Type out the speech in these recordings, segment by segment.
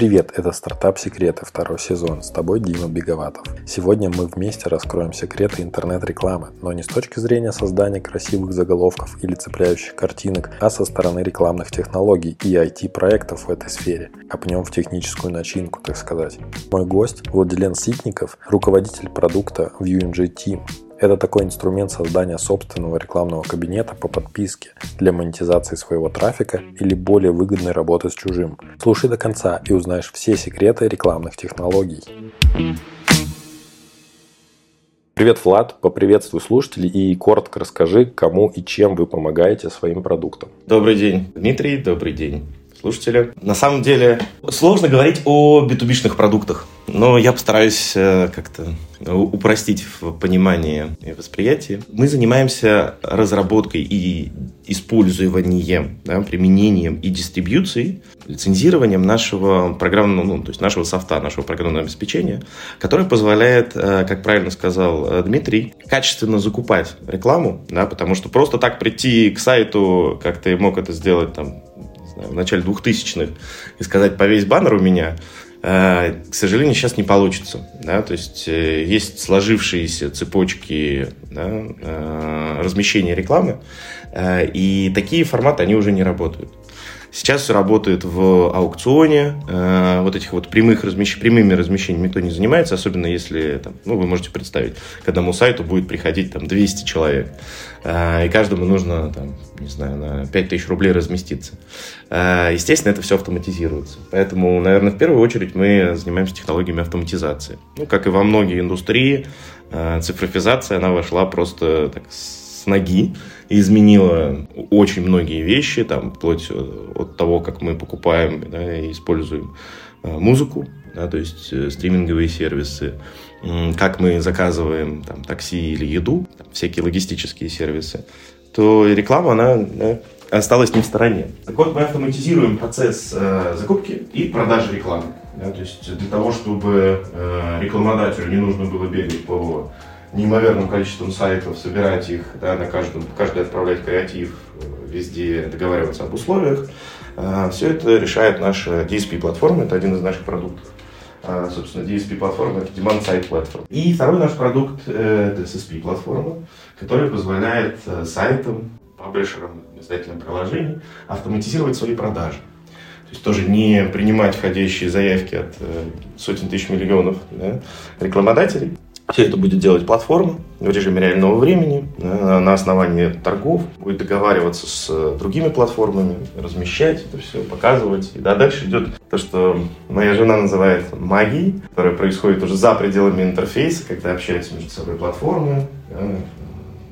Привет, это «Стартап Секреты», второй сезон. С тобой Дима Беговатов. Сегодня мы вместе раскроем секреты интернет-рекламы, но не с точки зрения создания красивых заголовков или цепляющих картинок, а со стороны рекламных технологий и IT-проектов в этой сфере. Копнем в техническую начинку, так сказать. Мой гость Владилен Ситников, руководитель продукта в UMG Team, это такой инструмент создания собственного рекламного кабинета по подписке для монетизации своего трафика или более выгодной работы с чужим. Слушай до конца и узнаешь все секреты рекламных технологий. Привет, Влад, поприветствуй слушателей и коротко расскажи, кому и чем вы помогаете своим продуктам. Добрый день, Дмитрий, добрый день, слушатели. На самом деле сложно говорить о битубишных продуктах, но я постараюсь э, как-то упростить в понимании и восприятии. Мы занимаемся разработкой и использованием, да, применением и дистрибьюцией, лицензированием нашего программного, ну, то есть нашего софта, нашего программного обеспечения, которое позволяет, э, как правильно сказал э, Дмитрий, качественно закупать рекламу, да, потому что просто так прийти к сайту, как ты мог это сделать там, знаю, в начале 2000-х и сказать «повесь баннер у меня», э, к сожалению, сейчас не получится. Да? То есть э, есть сложившиеся цепочки да, э, размещения рекламы, и такие форматы, они уже не работают. Сейчас работает в аукционе, э, вот этих вот прямых размещ... прямыми размещениями никто не занимается, особенно если, там, ну, вы можете представить, к одному сайту будет приходить там 200 человек, э, и каждому нужно, там, не знаю, на 5000 рублей разместиться. Э, естественно, это все автоматизируется. Поэтому, наверное, в первую очередь мы занимаемся технологиями автоматизации. Ну, как и во многие индустрии, э, цифровизация, она вошла просто так с ноги, изменила очень многие вещи, там, вплоть э, от того, как мы покупаем да, и используем э, музыку, да, то есть э, стриминговые сервисы, как мы заказываем там, такси или еду, там, всякие логистические сервисы, то реклама, она да, осталась не в стороне. Так вот, мы автоматизируем процесс э, закупки и продажи рекламы. Да, то есть для того, чтобы э, рекламодателю не нужно было бегать по неимоверным количеством сайтов, собирать их, да, на каждом, каждый отправлять креатив, э, везде договариваться об условиях. А, Все это решает наша DSP-платформа, это один из наших продуктов. А, собственно, DSP-платформа – это Demand Side Platform. И второй наш продукт – это SSP-платформа, которая позволяет э, сайтам, паблишерам, издателям приложений автоматизировать свои продажи. То есть тоже не принимать входящие заявки от э, сотен тысяч миллионов да, рекламодателей, все это будет делать платформа в режиме реального времени, на основании торгов, будет договариваться с другими платформами, размещать это все, показывать. И да, дальше идет то, что моя жена называет магией, которая происходит уже за пределами интерфейса, когда общаются между собой платформы,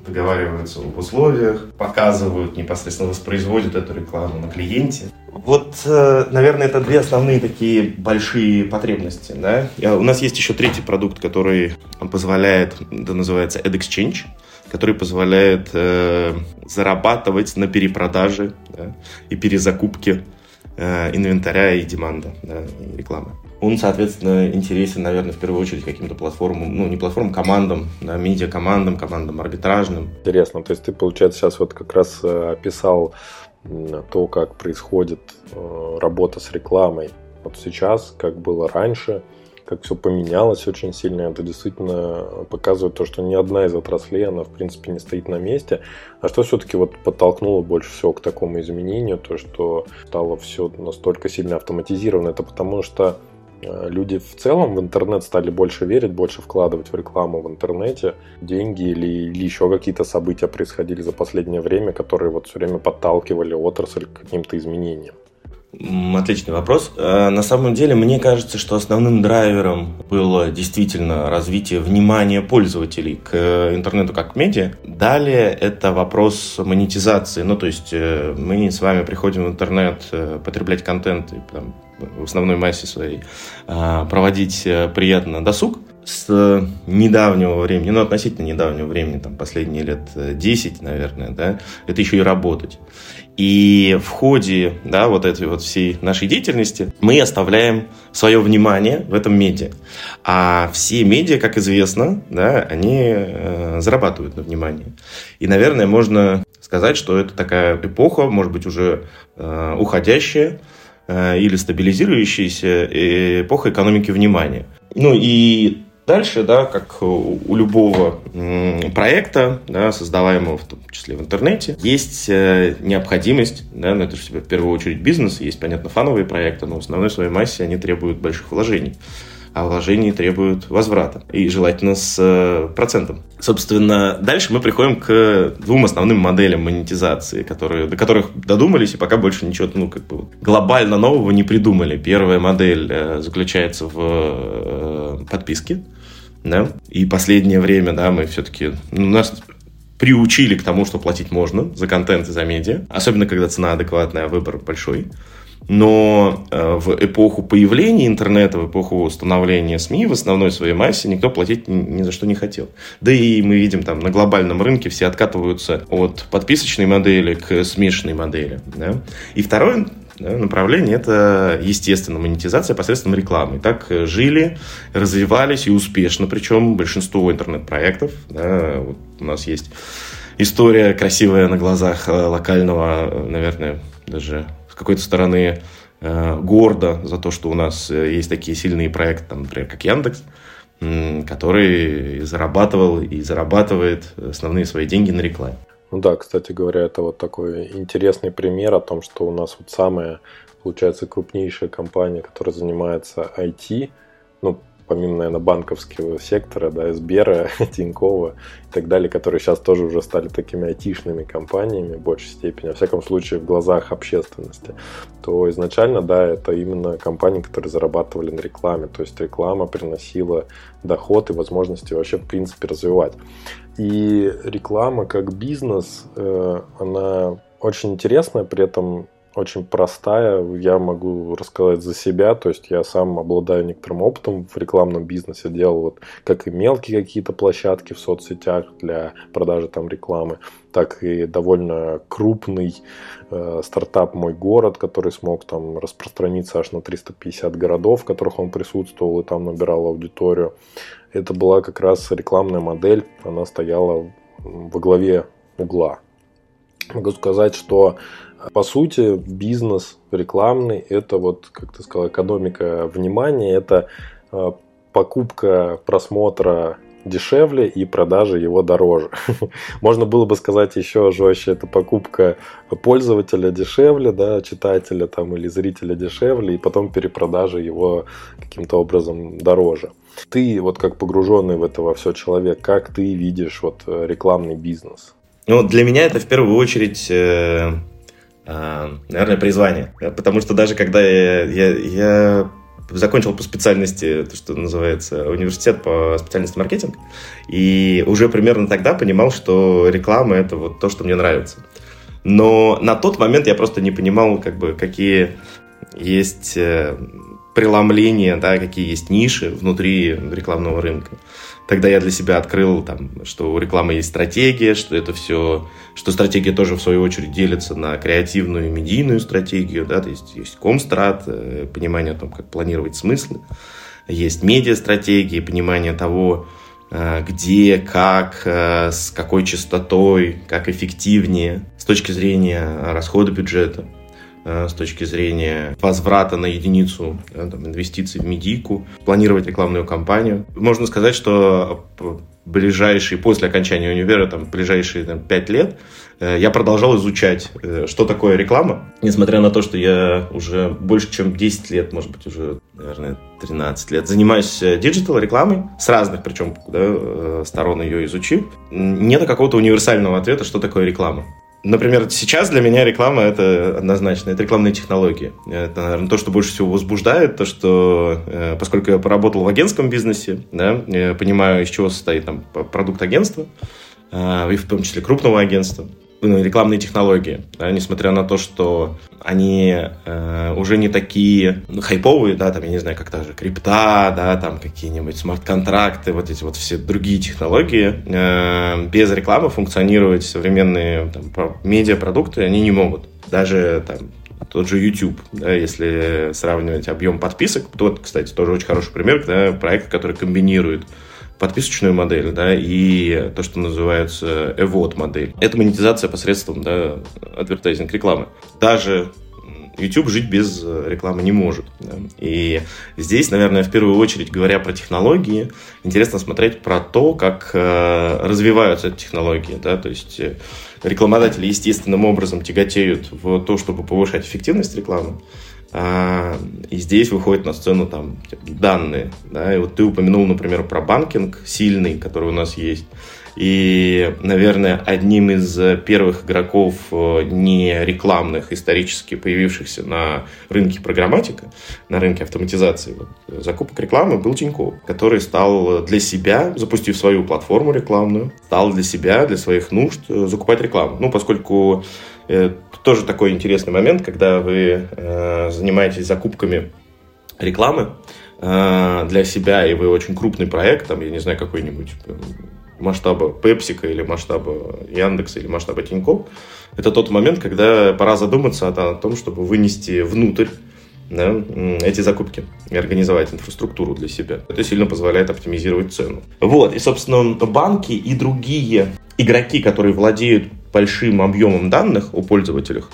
договариваются об условиях, показывают, непосредственно воспроизводят эту рекламу на клиенте. Вот, э, наверное, это две основные такие большие потребности. Да? У нас есть еще третий продукт, который позволяет, это называется AdExchange, который позволяет э, зарабатывать на перепродаже да, и перезакупке э, инвентаря и деманда, да, и рекламы он, соответственно, интересен, наверное, в первую очередь каким-то платформам, ну, не платформам, командам, да, медиа-командам, командам арбитражным. Интересно, то есть ты, получается, сейчас вот как раз э, описал то, как происходит э, работа с рекламой. Вот сейчас, как было раньше, как все поменялось очень сильно. Это действительно показывает то, что ни одна из отраслей, она, в принципе, не стоит на месте. А что все-таки вот подтолкнуло больше всего к такому изменению, то, что стало все настолько сильно автоматизировано, это потому что люди в целом в интернет стали больше верить, больше вкладывать в рекламу в интернете. Деньги или, или еще какие-то события происходили за последнее время, которые вот все время подталкивали отрасль к каким-то изменениям. Отличный вопрос. Э, на самом деле, мне кажется, что основным драйвером было действительно развитие внимания пользователей к интернету как к медиа. Далее это вопрос монетизации. Ну, то есть э, мы с вами приходим в интернет потреблять контент и там, в основной массе своей, а, проводить э, приятно досуг с недавнего времени, ну, относительно недавнего времени, там, последние лет 10, э, наверное, да, это еще и работать. И в ходе, да, вот этой вот всей нашей деятельности мы оставляем свое внимание в этом медиа. А все медиа, как известно, да, они э, зарабатывают на внимание. И, наверное, можно сказать, что это такая эпоха, может быть, уже э, уходящая, э, или стабилизирующаяся эпоха экономики внимания. Ну и Дальше, да, как у любого проекта, да, создаваемого в том числе в интернете, есть э, необходимость, да, ну это же в первую очередь бизнес, есть, понятно, фановые проекты, но в основной своей массе они требуют больших вложений а вложения требуют возврата. И желательно с э, процентом. Собственно, дальше мы приходим к двум основным моделям монетизации, которые, до которых додумались, и пока больше ничего ну, как бы глобально нового не придумали. Первая модель э, заключается в подписке да, и последнее время, да, мы все-таки, ну, нас приучили к тому, что платить можно за контент и за медиа, особенно когда цена адекватная, а выбор большой. Но э, в эпоху появления интернета, в эпоху становления СМИ в основной своей массе никто платить ни, за что не хотел. Да и мы видим там на глобальном рынке все откатываются от подписочной модели к смешанной модели. Да? И второй да, направление – это, естественно, монетизация посредством рекламы. Так жили, развивались и успешно, причем большинство интернет-проектов. Да, вот у нас есть история красивая на глазах э, локального, э, наверное, даже какой-то стороны гордо за то, что у нас есть такие сильные проекты, там, например, как Яндекс, который зарабатывал и зарабатывает основные свои деньги на рекламе. Ну да, кстати говоря, это вот такой интересный пример о том, что у нас вот самая, получается, крупнейшая компания, которая занимается IT, ну, помимо, наверное, банковского сектора, да, Сбера, Тинькова и так далее, которые сейчас тоже уже стали такими айтишными компаниями в большей степени, во всяком случае в глазах общественности, то изначально, да, это именно компании, которые зарабатывали на рекламе, то есть реклама приносила доход и возможности вообще в принципе развивать. И реклама как бизнес, э, она очень интересная, при этом очень простая. Я могу рассказать за себя, то есть я сам обладаю некоторым опытом в рекламном бизнесе, делал вот как и мелкие какие-то площадки в соцсетях для продажи там рекламы, так и довольно крупный э, стартап «Мой город», который смог там распространиться аж на 350 городов, в которых он присутствовал и там набирал аудиторию. Это была как раз рекламная модель, она стояла во главе угла. Могу сказать, что по сути бизнес рекламный – это вот, как ты сказал, экономика внимания, это э, покупка просмотра дешевле и продажа его дороже. Можно было бы сказать еще жестче, это покупка пользователя дешевле, да, читателя там или зрителя дешевле, и потом перепродажа его каким-то образом дороже. Ты вот как погруженный в это во все человек, как ты видишь вот э, рекламный бизнес? Ну, для меня это в первую очередь э, наверное, призвание. Потому что даже когда я, я, я закончил по специальности, то, что называется, университет по специальности маркетинг, и уже примерно тогда понимал, что реклама — это вот то, что мне нравится. Но на тот момент я просто не понимал, как бы, какие есть э, преломления, да, какие есть ниши внутри рекламного рынка. Тогда я для себя открыл, там, что у рекламы есть стратегия, что это все, что стратегия тоже в свою очередь делится на креативную и медийную стратегию, да, то есть есть комстрат, э, понимание о том, как планировать смыслы, есть медиа-стратегии, понимание того, э, где, как, э, с какой частотой, как эффективнее с точки зрения расхода бюджета. Э, с точки зрения возврата на единицу да, там, инвестиций в медийку, планировать рекламную кампанию. Можно сказать, что ближайшие, после окончания универа, там, ближайшие там, 5 лет, э, я продолжал изучать, э, что такое реклама, несмотря на то, что я уже больше, чем 10 лет, может быть, уже, наверное, 13 лет, занимаюсь digital-рекламой, с разных, причем, да, сторон ее изучив. Нет какого-то универсального ответа, что такое реклама. Например, сейчас для меня реклама это однозначно, это рекламные технологии. Это, наверное, то, что больше всего возбуждает, то, что, э, поскольку я поработал в агентском бизнесе, да, я понимаю, из чего состоит там продукт агентства, э, и в том числе крупного агентства, рекламные технологии, да, несмотря на то, что они э, уже не такие ну, хайповые, да, там, я не знаю, как даже крипта, да, там какие-нибудь смарт-контракты, вот эти вот все другие технологии, э, без рекламы функционировать современные там, медиапродукты они не могут. Даже там тот же YouTube, да, если сравнивать объем подписок, вот, кстати, тоже очень хороший пример, да, проект, который комбинирует подписочную модель, да, и то, что называется эвод модель. Это монетизация посредством, да, адвертайзинг рекламы. Даже YouTube жить без рекламы не может. Да? И здесь, наверное, в первую очередь, говоря про технологии, интересно смотреть про то, как развиваются эти технологии. Да? То есть рекламодатели естественным образом тяготеют в то, чтобы повышать эффективность рекламы. А, и здесь выходят на сцену там данные. Да? И вот ты упомянул, например, про банкинг сильный, который у нас есть. И, наверное, одним из первых игроков э, не рекламных, исторически появившихся на рынке программатика, на рынке автоматизации вот, закупок рекламы, был Тинькофф, который стал для себя, запустив свою платформу рекламную, стал для себя, для своих нужд э, закупать рекламу. Ну, поскольку э, тоже такой интересный момент, когда вы э, занимаетесь закупками рекламы э, для себя, и вы очень крупный проект, там, я не знаю, какой-нибудь э, масштаба Пепсика или масштаба Яндекса или масштаба Тинькофф, это тот момент, когда пора задуматься о том, чтобы вынести внутрь да, эти закупки и организовать инфраструктуру для себя. Это сильно позволяет оптимизировать цену. Вот, и, собственно, банки и другие игроки, которые владеют большим объемом данных о пользователях,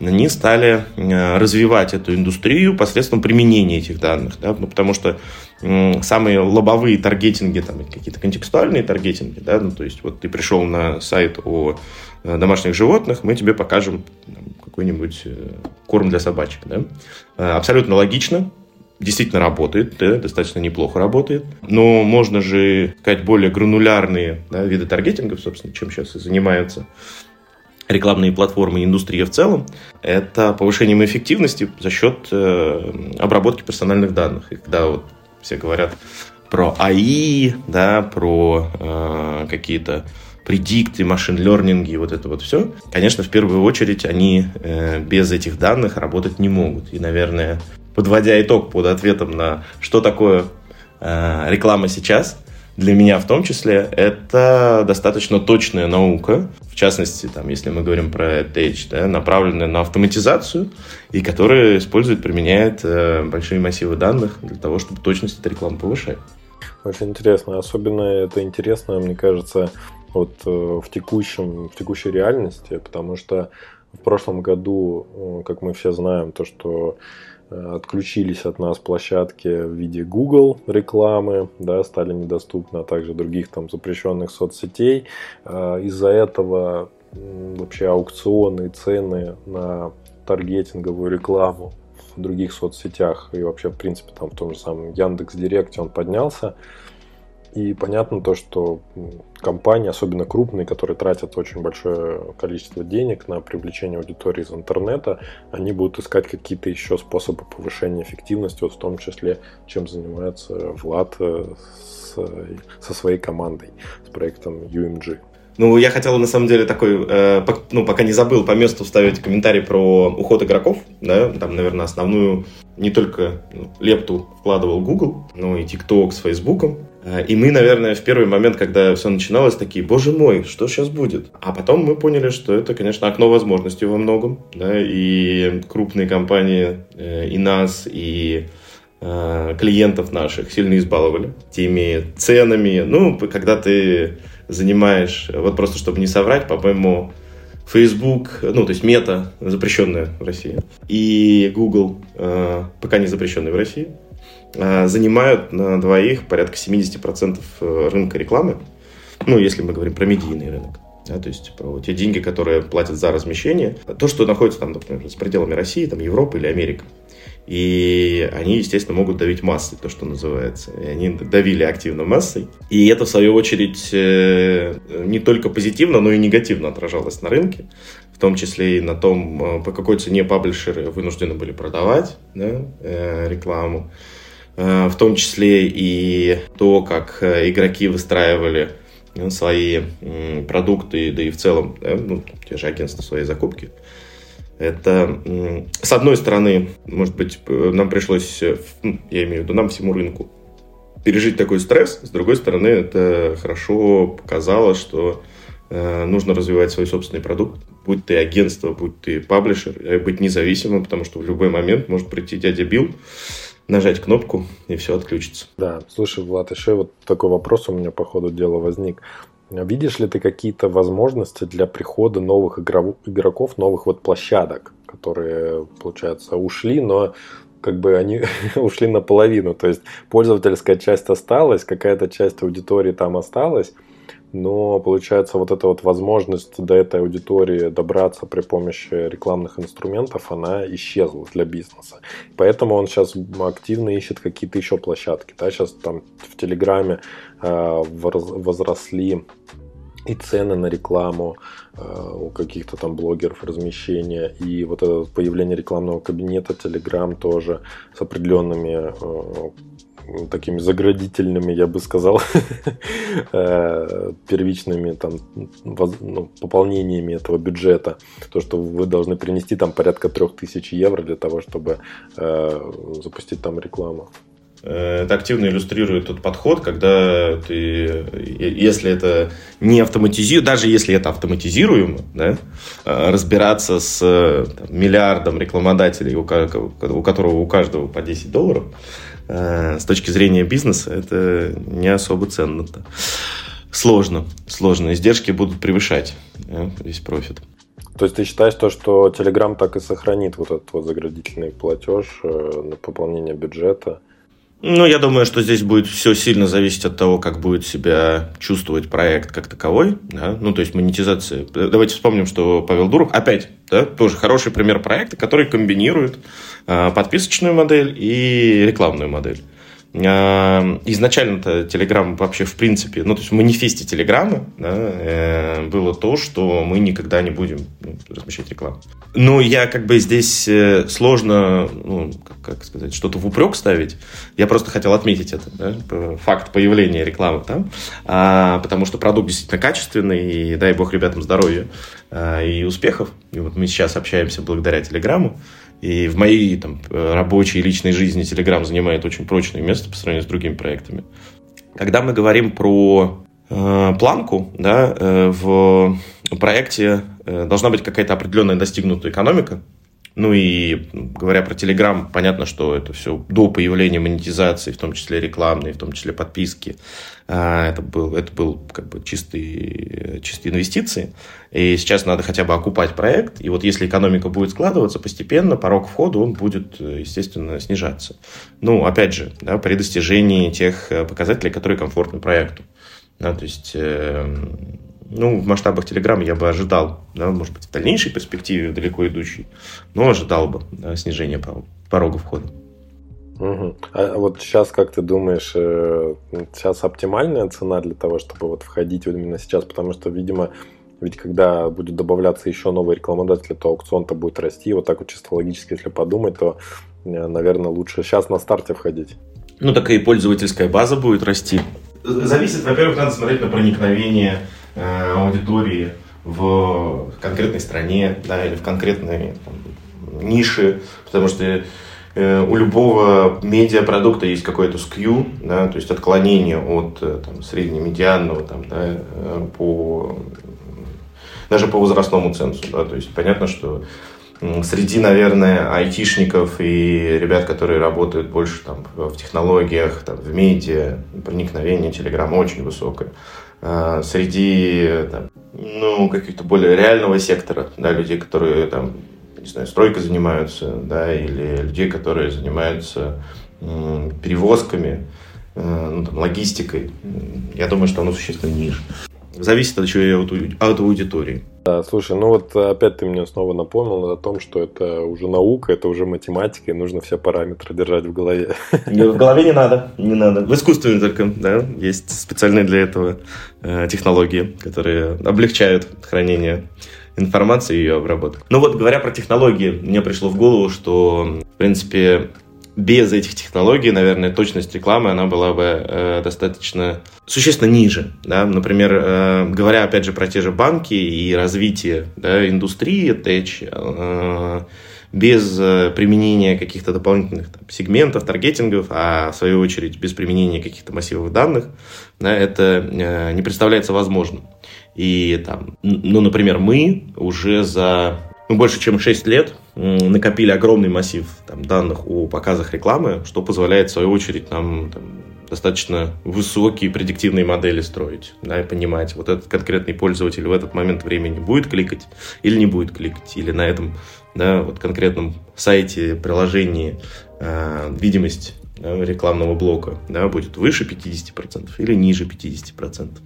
они стали э, развивать эту индустрию посредством применения этих данных. Да? Ну, потому что самые лобовые таргетинги, там, какие-то контекстуальные таргетинги, да, ну, то есть вот ты пришел на сайт о э, домашних животных, мы тебе покажем какой-нибудь э, корм для собачек. Да? Абсолютно логично, действительно работает, да, достаточно неплохо работает. Но можно же сказать более гранулярные да, виды таргетинга, собственно, чем сейчас и занимаются рекламные платформы и индустрия в целом, это повышением эффективности за счет э, обработки персональных данных. И когда вот все говорят про АИ, да, про э, какие-то предикты, машин-лернинги вот это вот все, конечно, в первую очередь они э, без этих данных работать не могут. И, наверное, подводя итог под ответом на что такое э, реклама сейчас, для меня в том числе, это достаточно точная наука, в частности, там, если мы говорим про Edge, да, направленная на автоматизацию, и которая использует, применяет э, большие массивы данных для того, чтобы точность этой рекламы повышать. Очень интересно. Особенно это интересно, мне кажется, вот э, в, текущем, в текущей реальности, потому что в прошлом году, э, как мы все знаем, то, что отключились от нас площадки в виде Google рекламы, да, стали недоступны, а также других там запрещенных соцсетей. Э, из-за этого вообще аукционы цены на таргетинговую рекламу в других соцсетях и вообще, в принципе, там в том же самом Яндекс Директе он поднялся. И понятно то, что компании, особенно крупные, которые тратят очень большое количество денег на привлечение аудитории из интернета, они будут искать какие-то еще способы повышения эффективности, вот в том числе, чем занимается Влад э, с, со своей командой, с проектом UMG. Ну, я хотел, на самом деле, такой, э, ну, пока не забыл, по месту вставить комментарий про уход игроков, да, там, наверное, основную не только ну, лепту вкладывал Google, но и TikTok с Facebook, э, и мы, наверное, в первый момент, когда все начиналось, такие, боже мой, что сейчас будет? А потом мы поняли, что это, конечно, окно возможностей во многом, да, и крупные компании э, и нас, и э, клиентов наших сильно избаловали теми ценами. Ну, когда ты занимаешь, вот просто чтобы не соврать, по-моему, Facebook, ну, то есть Мета, запрещенная в России, и Google, э, пока не запрещенная в России, э, занимают на двоих порядка 70% э, рынка рекламы, ну, если мы говорим про медийный рынок. Да, то есть про те деньги, которые платят за размещение, то, что находится там, например, с пределами России, там, Европы или Америки. И они, естественно, могут давить массой, то, что называется. И они давили активно массой. И это, в свою очередь, э, не только позитивно, но и негативно отражалось на рынке. В том числе и на том, э, по какой цене паблишеры вынуждены были продавать да, э, рекламу. В том числе и то, как игроки выстраивали свои продукты, да и в целом, ну, те же агентства свои закупки. Это, с одной стороны, может быть, нам пришлось, э, ну, я имею в виду, нам всему рынку пережить такой стресс. С другой стороны, это хорошо показало, что э, нужно развивать свой собственный продукт. Будь ты агентство, будь ты паблишер, быть независимым, потому что в любой момент может прийти дядя Билл, нажать кнопку, и все отключится. Да, слушай, Влад, еще вот такой вопрос у меня по ходу дела возник. Видишь ли ты какие-то возможности для прихода новых игроков, новых вот площадок, которые, получается, ушли, но как бы они ушли наполовину. То есть пользовательская часть осталась, какая-то часть аудитории там осталась, но получается вот эта вот возможность до этой аудитории добраться при помощи рекламных инструментов, она исчезла для бизнеса. Поэтому он сейчас активно ищет какие-то еще площадки. Да? Сейчас там в Телеграме э, возросли и цены на рекламу э, у каких-то там блогеров размещения, и вот это появление рекламного кабинета Telegram тоже с определенными э, такими заградительными, я бы сказал, э, первичными там, ну, пополнениями этого бюджета. То, что вы должны принести там порядка 3000 евро для того, чтобы запустить там рекламу. Э, это активно иллюстрирует тот подход, когда ты, если это не автоматизируемо, даже если это автоматизируемо, да, э, разбираться с там, миллиардом рекламодателей, у, которого у каждого по 10 долларов, э, с точки зрения бизнеса, это не особо ценно. -то. Сложно, сложно. Издержки будут превышать весь профит. То есть ты считаешь то, что Telegram так и сохранит вот этот вот заградительный платеж на пополнение бюджета? Ну, я думаю, что здесь будет все сильно зависеть от того, как будет себя чувствовать проект как таковой. Да? Ну, то есть монетизация. Давайте вспомним, что Павел Дуров, опять, да, тоже хороший пример проекта, который комбинирует э, подписочную модель и рекламную модель. А, изначально-то Telegram вообще в принципе, ну то есть в манифесте Телеграма да, э, было то, что мы никогда не будем ну, размещать рекламу. Ну, я как бы здесь э, сложно, ну, как, как сказать, что-то в упрек ставить. Я просто хотел отметить это, да, факт появления рекламы там, а, потому что продукт действительно качественный, и дай бог ребятам здоровья а, и успехов. И вот мы сейчас общаемся благодаря Телеграму. И в моей там, рабочей и личной жизни Telegram занимает очень прочное место по сравнению с другими проектами. Когда мы говорим про э, планку, да, э, в проекте э, должна быть какая-то определенная достигнутая экономика, ну и говоря про Telegram, понятно, что это все до появления монетизации, в том числе рекламной, в том числе подписки. А, это был, это был как бы чистые, чистые инвестиции. И сейчас надо хотя бы окупать проект. И вот если экономика будет складываться постепенно, порог входа он будет, естественно, снижаться. Ну, опять же, да, при достижении тех показателей, которые комфортны проекту. Да, то есть эм, ну, в масштабах Telegram я бы ожидал, да, может быть, в дальнейшей перспективе далеко идущей, но ожидал бы да, снижения порога входа. Угу. А вот сейчас, как ты думаешь, э, сейчас оптимальная цена для того, чтобы вот входить именно сейчас? Потому что, видимо, ведь когда будет добавляться еще новые рекламодатели, то аукцион-то будет расти. И вот так вот чисто логически, если подумать, то, э, наверное, лучше сейчас на старте входить. Ну, так и пользовательская база будет расти. Зависит, во-первых, надо смотреть на проникновение Э, аудитории в конкретной стране да, или в конкретной там, нише, потому что э, у любого медиапродукта есть какое-то скью, да, то есть отклонение от э, там, среднемедианного там, да, по, даже по возрастному цензу. Да, то есть понятно, что среди, наверное, айтишников и ребят, которые работают больше там, в технологиях, там, в медиа, проникновение Телеграма очень высокое. А, среди там, ну, каких-то более реального сектора, да, людей, которые там, не знаю, стройкой занимаются, да, или людей, которые занимаются перевозками, э, ну, там, логистикой. Я думаю, что оно существенно ниже. Зависит еще и от, от аудитории. Да, слушай, ну вот опять ты мне снова напомнил о том, что это уже наука, это уже математика, и нужно все параметры держать в голове. В голове не надо, не надо. В искусстве только, да, есть специальные для этого э, технологии, которые облегчают хранение информации и ее обработку. Ну вот, говоря про технологии, мне пришло в голову, что, в принципе, без этих технологий, наверное, точность рекламы, она была бы э, достаточно существенно ниже. Да? Например, э, говоря опять же про те же банки и развитие да, индустрии тэч, э, без э, применения каких-то дополнительных там, сегментов, таргетингов, а в свою очередь без применения каких-то массивов данных, да, это э, не представляется возможным. И там, ну, например, мы уже за ну, больше чем 6 лет накопили огромный массив там, данных о показах рекламы, что позволяет, в свою очередь, нам там, достаточно высокие предиктивные модели строить, да, и понимать, вот этот конкретный пользователь в этот момент времени будет кликать или не будет кликать, или на этом да, вот конкретном сайте, приложении, э, видимость рекламного блока да, будет выше 50% или ниже 50%.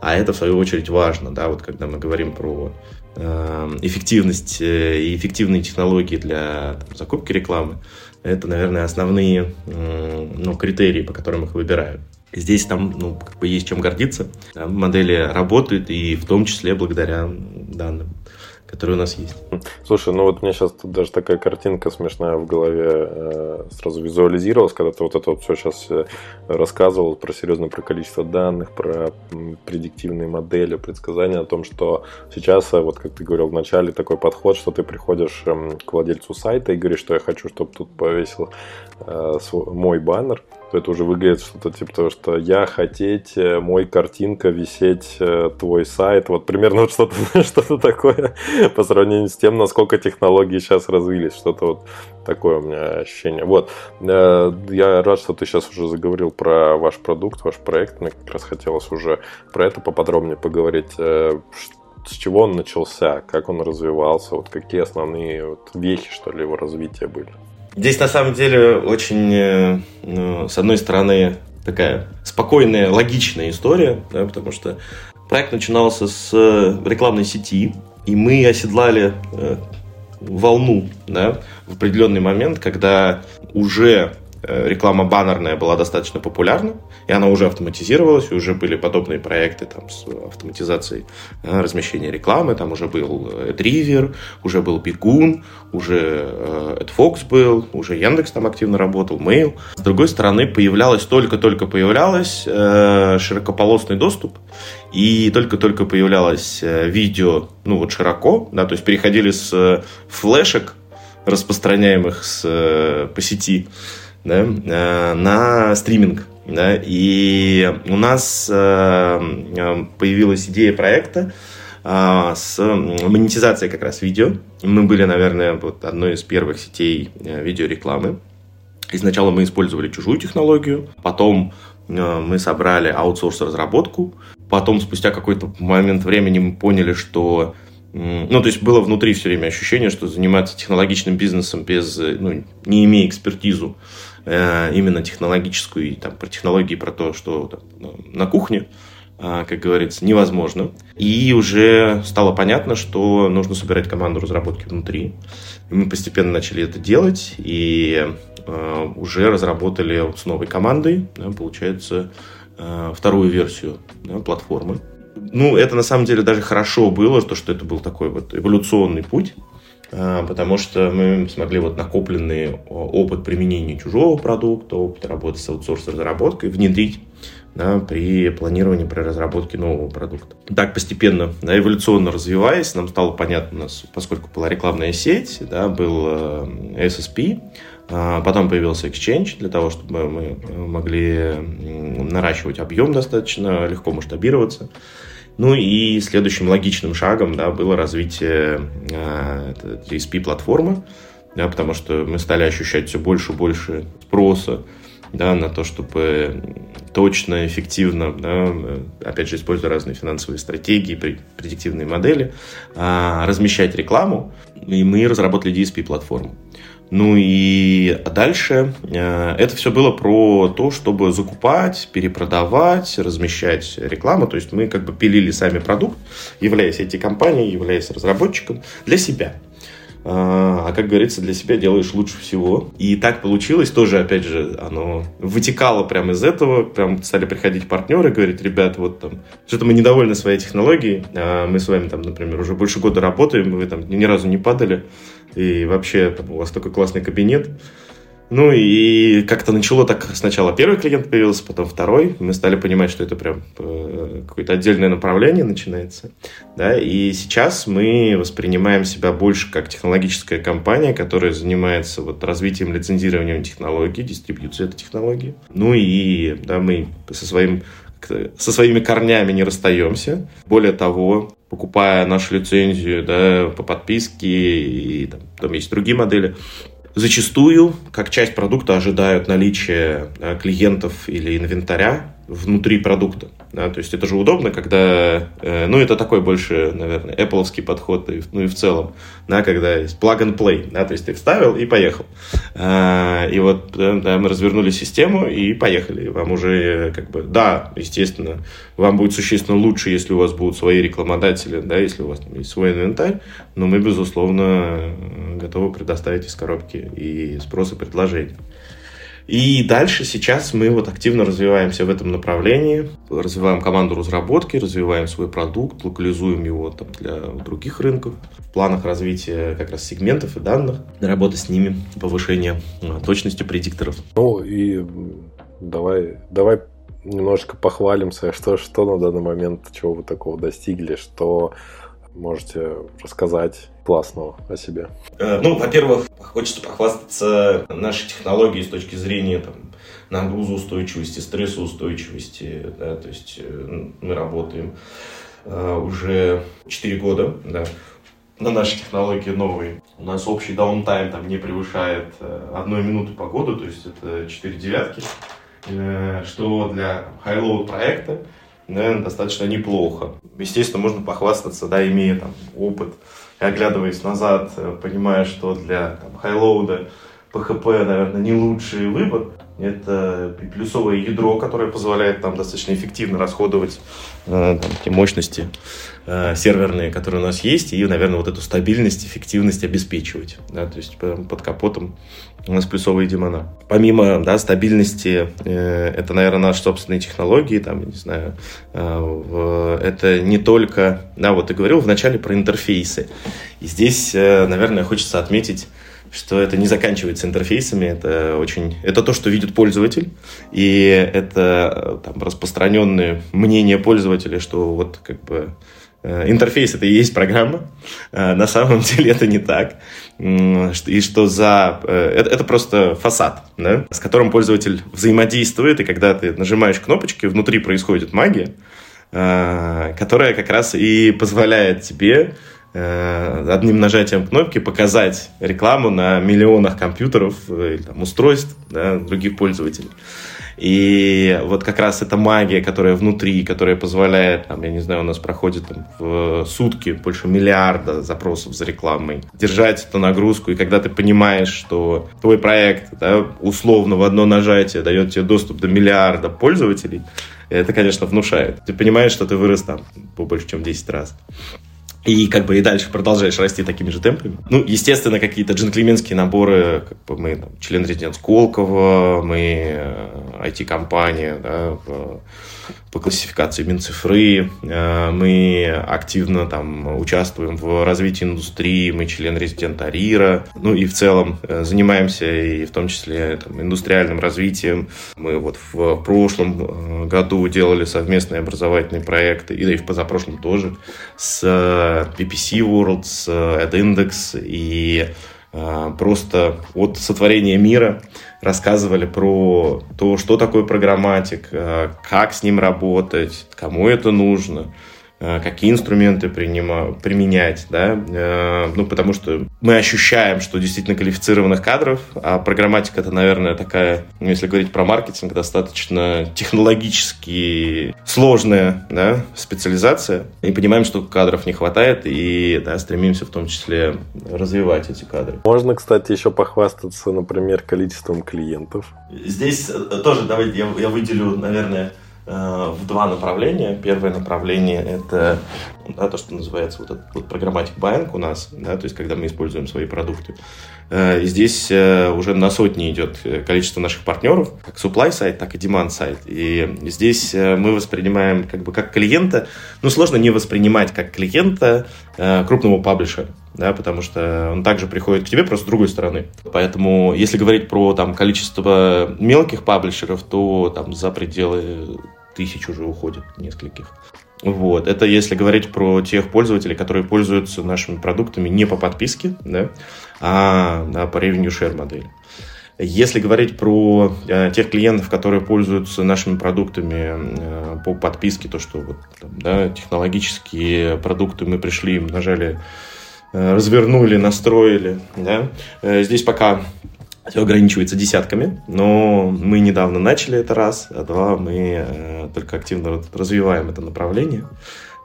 А это, в свою очередь, важно, да, вот когда мы говорим про эффективность э, и эффективные технологии для там, закупки рекламы, это, наверное, основные ну, критерии, по которым их выбирают. Здесь там ну, как бы есть чем гордиться. Модели работают, и в том числе благодаря данным которые у нас есть. Слушай, ну вот мне сейчас тут даже такая картинка смешная в голове э, сразу визуализировалась, когда ты вот это вот все сейчас э, рассказывал про серьезное про количество данных, про предиктивные модели, предсказания о том, что сейчас, э, вот как ты говорил в начале, такой подход, что ты приходишь э, к владельцу сайта и говоришь, что я хочу, чтобы тут повесил э, свой, мой баннер, то это уже выглядит что-то типа того, что я хотеть, э, мой картинка висеть, э, твой сайт. Вот примерно вот что-то что такое по сравнению с тем, насколько технологии сейчас развились. Что-то вот такое у меня ощущение. Вот. Э, я рад, что ты сейчас уже заговорил про ваш продукт, ваш проект. Мне как раз хотелось уже про это поподробнее поговорить с чего он начался, как он развивался, вот какие основные вот вехи, что ли, его развития были. Здесь на самом деле очень, э, ну, с одной стороны, такая спокойная, логичная история, да, потому что проект начинался с э, рекламной сети, и мы оседлали э, волну да, в определенный момент, когда уже реклама баннерная была достаточно популярна, и она уже автоматизировалась, и уже были подобные проекты там, с автоматизацией э, размещения рекламы, там уже был AdRiver, уже был Бегун, уже AdFox был, уже Яндекс там активно работал, Mail. С другой стороны, появлялась, только-только появлялась э, широкополосный доступ, и только-только появлялось видео, ну вот широко, да, то есть переходили с флешек, распространяемых с, по сети, да, э, на стриминг. Да, и у нас э, э, появилась идея проекта с монетизацией как раз видео. Мы были, наверное, вот одной из первых сетей видеорекламы. И сначала мы использовали чужую технологию, потом мы собрали аутсорс-разработку, потом спустя какой-то момент времени мы поняли, что ну, то есть было внутри все время ощущение, что заниматься технологичным бизнесом без, ну, не имея экспертизу, именно технологическую, и там про технологии, про то, что там, ну, на кухне, э, как говорится, невозможно. И уже стало понятно, что нужно собирать команду разработки внутри. И мы постепенно начали это делать, и э, уже разработали с новой командой, да, получается, вторую версию да, платформы. Ну, это на самом деле даже хорошо было, то, что это был такой вот эволюционный путь, потому что мы смогли вот накопленный опыт применения чужого продукта, опыт работы с аутсорс-разработкой внедрить да, при планировании, при разработке нового продукта. Так постепенно, да, эволюционно развиваясь, нам стало понятно, у нас, поскольку была рекламная сеть, да, был э, SSP, а, потом появился Exchange для того, чтобы мы мы наращивать объем достаточно легко масштабироваться. Ну и следующим логичным шагом да, было развитие э, DSP-платформы, да, потому что мы стали ощущать все больше и больше спроса да, на то, чтобы точно, эффективно, да, опять же, используя разные финансовые стратегии, предиктивные модели, а, размещать рекламу, и мы разработали DSP-платформу. Ну и дальше э, это все было про то, чтобы закупать, перепродавать, размещать рекламу. То есть мы как бы пилили сами продукт, являясь этой компанией, являясь разработчиком для себя. А, а как говорится, для себя делаешь лучше всего. И так получилось, тоже, опять же, оно вытекало прямо из этого, прям стали приходить партнеры, говорить, ребят, вот там, что-то мы недовольны своей технологией, а мы с вами там, например, уже больше года работаем, вы там ни разу не падали, и вообще там, у вас такой классный кабинет, ну и как-то начало так, сначала первый клиент появился, потом второй. Мы стали понимать, что это прям э, какое-то отдельное направление начинается. Да? И сейчас мы воспринимаем себя больше как технологическая компания, которая занимается вот развитием лицензирования технологий, дистрибьюцией этой технологии. Ну и да, мы со своим со своими корнями не расстаемся. Более того, покупая нашу лицензию да, по подписке, и там, там есть другие модели, Зачастую, как часть продукта, ожидают наличия э, клиентов или инвентаря внутри продукта. Да, то есть это же удобно, когда, э, ну, это такой больше, наверное, Apple подход, ну и в целом, да, когда есть plug and play, да, то есть ты вставил и поехал. А, и вот да, мы развернули систему и поехали. Вам уже, как бы, да, естественно, вам будет существенно лучше, если у вас будут свои рекламодатели, да, если у вас там есть свой инвентарь, но мы, безусловно, готовы предоставить из коробки и спрос и предложение. И дальше сейчас мы вот активно развиваемся в этом направлении, развиваем команду разработки, развиваем свой продукт, локализуем его там, для других рынков. В планах развития как раз сегментов и данных, работы с ними, повышение а, точности предикторов. Ну и давай, давай немножко похвалимся, что, что на данный момент, чего вы такого достигли, что можете рассказать классного о себе? Э, ну, во-первых, хочется похвастаться нашей технологией с точки зрения там, нагрузоустойчивости, стрессоустойчивости. Да, то есть э, мы работаем э, уже 4 года да, на нашей технологии новой. У нас общий даунтайм там не превышает одной минуты по году, то есть это 4 девятки, что для high-load проекта наверное, достаточно неплохо. Естественно, можно похвастаться, да, имея там опыт, и оглядываясь назад, э, понимая, что для там, хайлоуда PHP, наверное, не лучший выбор. Это плюсовое ядро, которое позволяет там достаточно эффективно расходовать э, те мощности э, серверные, которые у нас есть, и, наверное, вот эту стабильность, эффективность обеспечивать. Да, то есть под капотом у нас плюсовые демона. Помимо да, стабильности, э, это, наверное, наши собственные технологии, там, не знаю, это не только, да, вот ты говорил вначале про интерфейсы. И здесь, наверное, хочется отметить что это не заканчивается интерфейсами, это очень, это то, что видит пользователь, и это там, распространенное мнение пользователя, что вот как бы э, интерфейс это и есть программа, э, на самом деле это не так, и что за э, это, это просто фасад, да, с которым пользователь взаимодействует, и когда ты нажимаешь кнопочки, внутри происходит магия, которая как раз и позволяет тебе Э, одним нажатием кнопки показать рекламу на миллионах компьютеров э, или там, устройств да, других пользователей. И вот как раз эта магия, которая внутри, которая позволяет, там, я не знаю, у нас проходит там, в сутки больше миллиарда запросов за рекламой, держать эту нагрузку, и когда ты понимаешь, что твой проект да, условно в одно нажатие дает тебе доступ до миллиарда пользователей, это, конечно, внушает. Ты понимаешь, что ты вырос там по больше, чем 10 раз и как бы и дальше продолжаешь расти такими же темпами. Ну, естественно, какие-то джентльменские наборы, как бы мы там, член резидент Сколково, мы IT-компания, э, да, по классификации Минцифры. Э, мы активно там участвуем в развитии индустрии, мы член резидента РИРа. Ну и в целом э, занимаемся и в том числе там, индустриальным развитием. Мы вот в прошлом году делали совместные образовательные проекты, и, да, и в позапрошлом тоже, с PPC World, с AdIndex и просто от сотворения мира рассказывали про то, что такое программатик, э, как с ним работать, кому это нужно, Э, какие инструменты принима, применять, да, э, ну, потому что мы ощущаем, что действительно квалифицированных кадров, а программатика это, наверное, такая, ну, если говорить про маркетинг, достаточно технологически сложная, да, специализация, и понимаем, что кадров не хватает, и, да, стремимся в том числе развивать эти кадры. Можно, кстати, еще похвастаться, например, количеством клиентов. Здесь э, тоже, давайте я, я выделю, наверное, Э, в два направления. Первое направление – это да, то, что называется вот этот вот программатик buying у нас, да, то есть когда мы используем свои продукты. Э, и здесь э, уже на сотни идет количество наших партнеров, как supply сайт, так и demand сайт. И здесь мы воспринимаем как бы как клиента, ну сложно не воспринимать как клиента крупного паблишера, да, потому что он также приходит к тебе просто с другой стороны. Поэтому, если говорить про там, количество мелких паблишеров, то там за пределы тысяч уже уходит нескольких. Вот. Это если говорить про тех пользователей, которые пользуются нашими продуктами не по подписке, да, а да, по revenue share модели. Если говорить про э, тех клиентов, которые пользуются нашими продуктами э, по подписке, то что вот, там, да, технологические продукты мы пришли, нажали, э, развернули, настроили, да, э, здесь пока все ограничивается десятками, но мы недавно начали это раз, а два мы э, только активно развиваем это направление.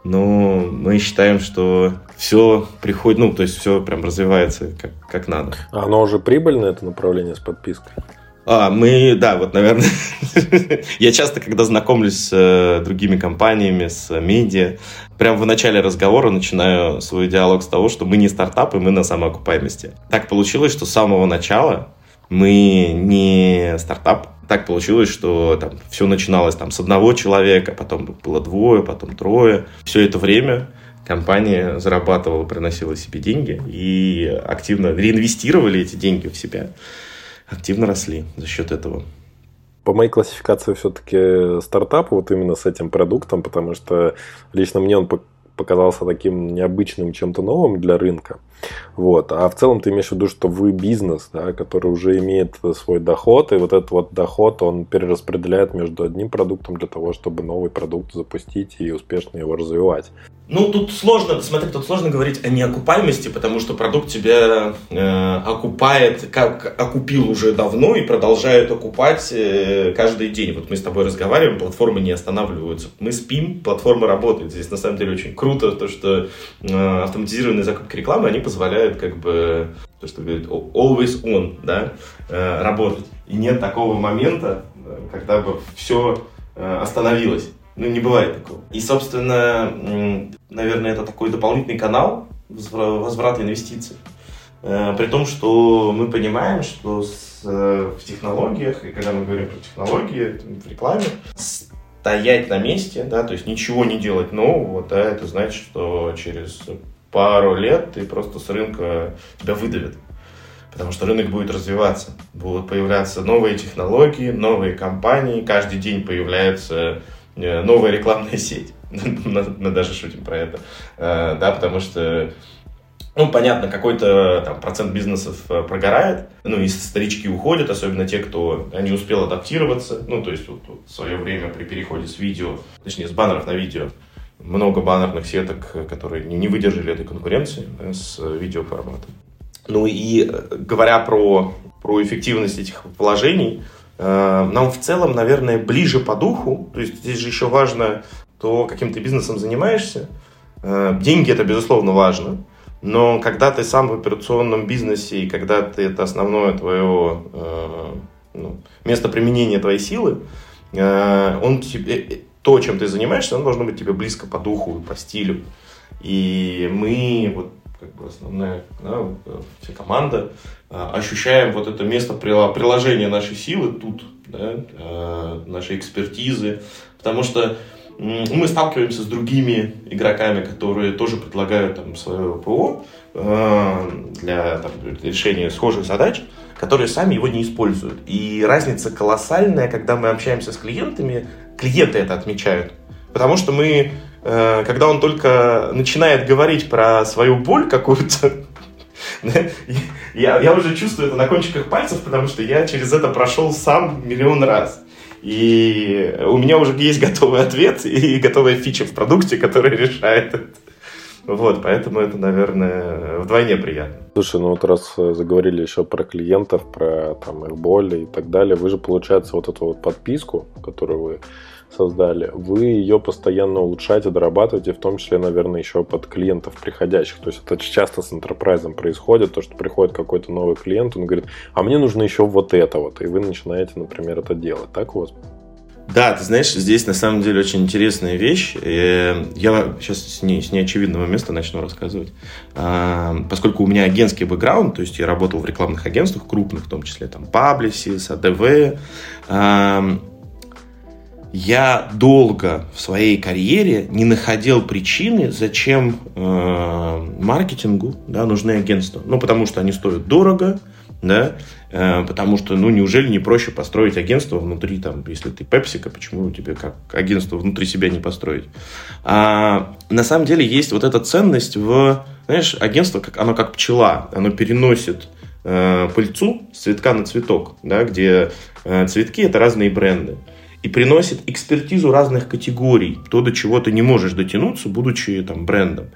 Но мы считаем, что все приходит, ну, то есть все прям развивается как, как надо. А оно уже прибыльное, это направление с подпиской? А, мы, да, вот, наверное, я часто, когда знакомлюсь с э, другими компаниями, с медиа, прямо в начале разговора начинаю свой диалог с того, что мы не стартап, и мы на самоокупаемости. Так получилось, что с самого начала мы не стартап. Так получилось, что там все начиналось там с одного человека, потом было двое, потом трое. Все это время компания зарабатывала, приносила себе деньги и активно реинвестировали эти деньги в себя, активно росли за счет этого. По моей классификации все-таки стартап вот именно с этим продуктом, потому что лично мне он показался таким необычным чем-то новым для рынка. Вот. А в целом ты имеешь в виду, что вы бизнес, да, который уже имеет свой доход, и вот этот вот доход он перераспределяет между одним продуктом для того, чтобы новый продукт запустить и успешно его развивать. Ну, тут сложно, смотри, тут сложно говорить о неокупаемости, потому что продукт тебя э, окупает, как окупил уже давно и продолжает окупать э, каждый день. Вот мы с тобой разговариваем, платформы не останавливаются. Мы спим, платформа работает. Здесь на самом деле очень круто то, что э, автоматизированные закупки рекламы, они позволяют как бы, то, что говорит, always on, да, э, работать. И нет такого момента, э, когда бы все э, остановилось. Ну, не бывает такого. И, собственно, наверное, это такой дополнительный канал возврата инвестиций. Э, при том, что мы понимаем, что с, э, в технологиях, и когда мы говорим про технологии в рекламе, стоять на месте, да, то есть ничего не делать нового, да, это значит, что через пару лет ты просто с рынка тебя выдавят. Потому что рынок будет развиваться. Будут появляться новые технологии, новые компании. Каждый день появляются новая рекламная сеть. Мы даже шутим про это. Э, да, потому что ну, понятно, какой-то там, процент бизнесов э, прогорает, ну, и старички уходят, особенно те, кто не успел адаптироваться, ну, то есть вот, вот в свое время при переходе с видео, точнее, с баннеров на видео, много баннерных сеток, которые не выдержали этой конкуренции да, с видеоформатом. Ну и говоря про, про эффективность этих вложений, Э, нам в целом, наверное, ближе по духу. То есть здесь же еще важно то, каким ты бизнесом занимаешься. Э, деньги это, безусловно, важно. Но когда ты сам в операционном бизнесе и когда ты это основное твое э, ну, место применения твоей силы, он тебе, то, чем ты занимаешься, оно должно быть тебе близко по духу, по стилю. И мы вот как бы основная да, вся команда, а, ощущаем вот это место приложения нашей силы тут, да, а, нашей экспертизы, потому что мы сталкиваемся с другими игроками, которые тоже предлагают там свое ПО а, для там, решения схожих задач, которые сами его не используют. И разница колоссальная, когда мы общаемся с клиентами, клиенты это отмечают. Потому что мы когда он только начинает говорить про свою боль какую-то, я, я уже чувствую это на кончиках пальцев, потому что я через это прошел сам миллион раз. И у меня уже есть готовый ответ и готовая фича в продукте, которая решает это. Вот, поэтому это, наверное, вдвойне приятно. Слушай, ну вот раз заговорили еще про клиентов, про там их боли и так далее, вы же, получается, вот эту вот подписку, которую вы создали, вы ее постоянно улучшаете, дорабатываете, в том числе, наверное, еще под клиентов приходящих. То есть это часто с enterprise происходит, то, что приходит какой-то новый клиент, он говорит, а мне нужно еще вот это вот, и вы начинаете, например, это делать. Так у вас? Да, ты знаешь, здесь на самом деле очень интересная вещь. Я сейчас с, не, с неочевидного места начну рассказывать. А, поскольку у меня агентский бэкграунд, то есть я работал в рекламных агентствах крупных, в том числе там Publicis, ADV, я долго в своей карьере не находил причины, зачем э, маркетингу да, нужны агентства. Ну, потому что они стоят дорого, да, э, потому что, ну, неужели не проще построить агентство внутри, там, если ты Пепсика, почему тебе как агентство внутри себя не построить? А, на самом деле есть вот эта ценность в, знаешь, агентство, как, оно как пчела, оно переносит э, пыльцу с цветка на цветок, да, где э, цветки это разные бренды и приносит экспертизу разных категорий, то, до чего ты не можешь дотянуться, будучи там брендом.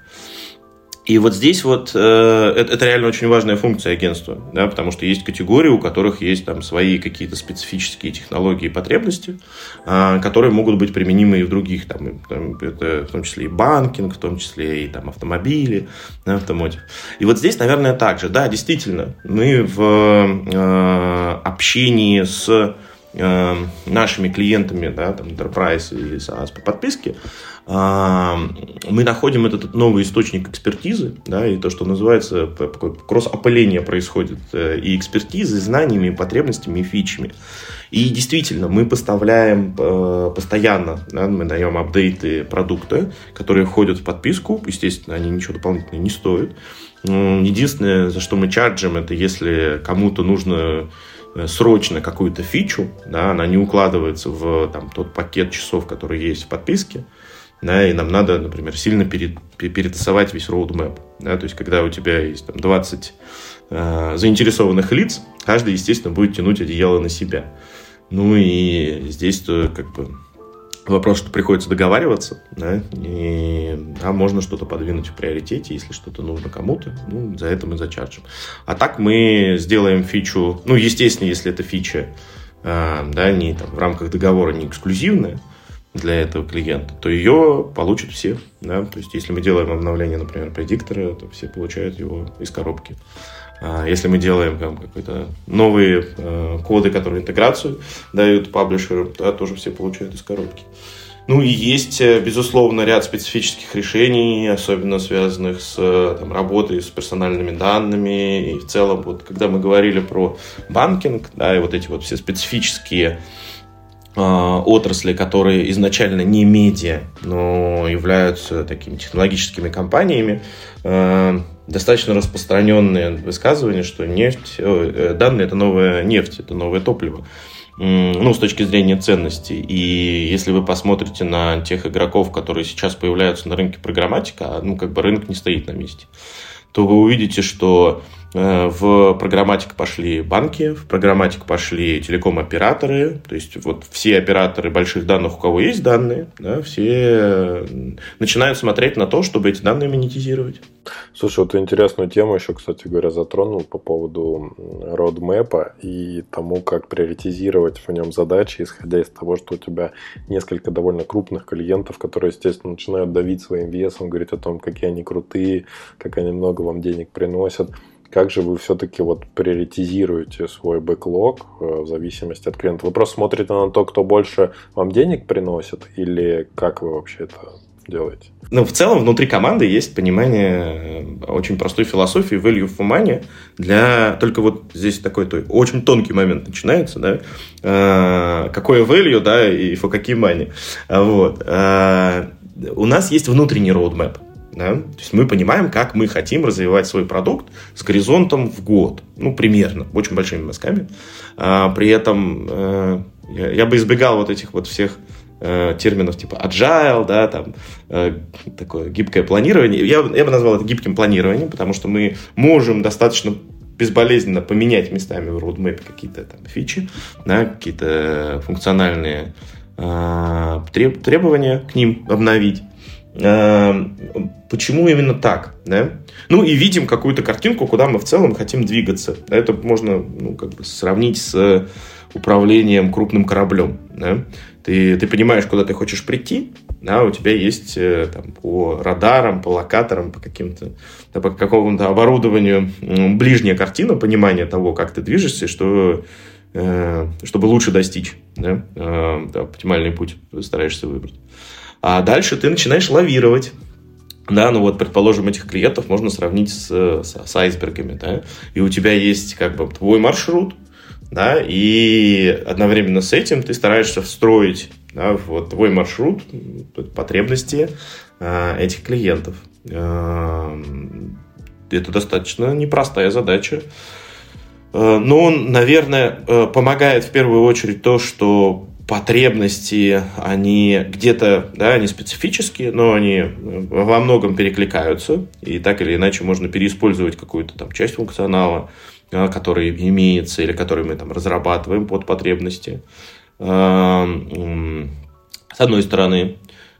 И вот здесь вот э, это, это реально очень важная функция агентства, да, потому что есть категории, у которых есть там свои какие-то специфические технологии и потребности, э, которые могут быть применимы и в других, там, там, это, в том числе и банкинг, в том числе и там автомобили, да, автомотив. И вот здесь, наверное, также, да, действительно, мы в э, общении с нашими клиентами, да, там, Enterprise или SaaS по подписке, а, мы находим этот новый источник экспертизы, да, и то, что называется кросс-опыление происходит э, и экспертизы, и знаниями, и потребностями, и фичами. И действительно, мы поставляем э, постоянно, да, мы даем апдейты продукта, которые входят в подписку, естественно, они ничего дополнительного не стоят. Единственное, за что мы чарджим, это если кому-то нужно э, срочно какую-то фичу, да, она не укладывается в там, тот пакет часов, который есть в подписке, да, и нам надо, например, сильно перед, перетасовать весь roadmap. Да, то есть, когда у тебя есть там, 20 э, заинтересованных лиц, каждый, естественно, будет тянуть одеяло на себя. Ну и здесь то как бы вопрос, что приходится договариваться, да, и да, можно что-то подвинуть в приоритете, если что-то нужно кому-то, ну, за это мы зачарджим. А так мы сделаем фичу, ну, естественно, если это фича, э, да, не там, в рамках договора не эксклюзивная, для этого клиента, то ее получат все. Да? То есть, если мы делаем обновление, например, предиктора, то все получают его из коробки. А если мы делаем там, какие-то новые э, коды, которые интеграцию дают паблишерам, то тоже все получают из коробки. Ну и есть, э, безусловно, ряд специфических решений, особенно связанных с э, там, работой с персональными данными. И в целом, вот, когда мы говорили про банкинг, да, и вот эти вот все специфические отрасли, которые изначально не медиа, но являются такими технологическими компаниями, а, достаточно распространенные высказывания, что нефть, э, данные это новая нефть, это новое топливо. Ну, с точки зрения ценностей. И если вы посмотрите на тех игроков, которые сейчас появляются на рынке программатика, а, ну, как бы рынок не стоит на месте, то вы увидите, что Э, в программатику пошли банки, в программатику пошли телеком-операторы, то есть вот все операторы больших данных, у кого есть данные, да, все начинают смотреть на то, чтобы эти данные монетизировать. Слушай, вот интересную тему еще, кстати говоря, затронул по поводу родмэпа и тому, как приоритизировать в нем задачи, исходя из того, что у тебя несколько довольно крупных клиентов, которые, естественно, начинают давить своим весом, говорить о том, какие они крутые, как они много вам денег приносят. Как же вы все-таки вот приоритизируете свой бэклог э, в зависимости от клиента? Вы просто смотрите на то, кто больше вам денег приносит, или как вы вообще это делаете? Ну, в целом, внутри команды есть понимание э, очень простой философии value for money для... Только вот здесь такой то, очень тонкий момент начинается, да, э, какое value, да, и for какие money. Вот. У нас есть внутренний roadmap. Да? То есть мы понимаем, как мы хотим развивать свой продукт с горизонтом в год. Ну, примерно, очень большими мазками. А, при этом э, я, я бы избегал вот этих вот всех э, терминов типа agile, да, там, э, такое гибкое планирование. Я, я бы назвал это гибким планированием, потому что мы можем достаточно безболезненно поменять местами в roadmap какие-то там фичи, да, какие-то функциональные э, треб, требования к ним обновить. Эм, почему именно так, да? Ну и видим какую-то картинку, куда мы в целом хотим двигаться. Это можно ну, как бы сравнить с управлением крупным кораблем. Да? Ты, ты понимаешь, куда ты хочешь прийти, да, у тебя есть э, там, по радарам, по локаторам, по каким-то, да, по какому-то оборудованию ближняя картина, понимание того, как ты движешься, что, э, чтобы лучше достичь, э, да, оптимальный путь стараешься выбрать. А дальше ты начинаешь лавировать. Да, ну вот, предположим, этих клиентов можно сравнить с, с, с айсбергами, да, и у тебя есть как бы твой маршрут, да, и одновременно с этим ты стараешься встроить да, в твой маршрут потребности э, этих клиентов. Э, это достаточно непростая задача. Э, но, наверное, э, помогает в первую очередь то, что потребности, они где-то, да, они специфические, но они э, во многом перекликаются, и так или иначе можно переиспользовать какую-то там часть функционала, который имеется или который мы там разрабатываем под потребности. С одной стороны.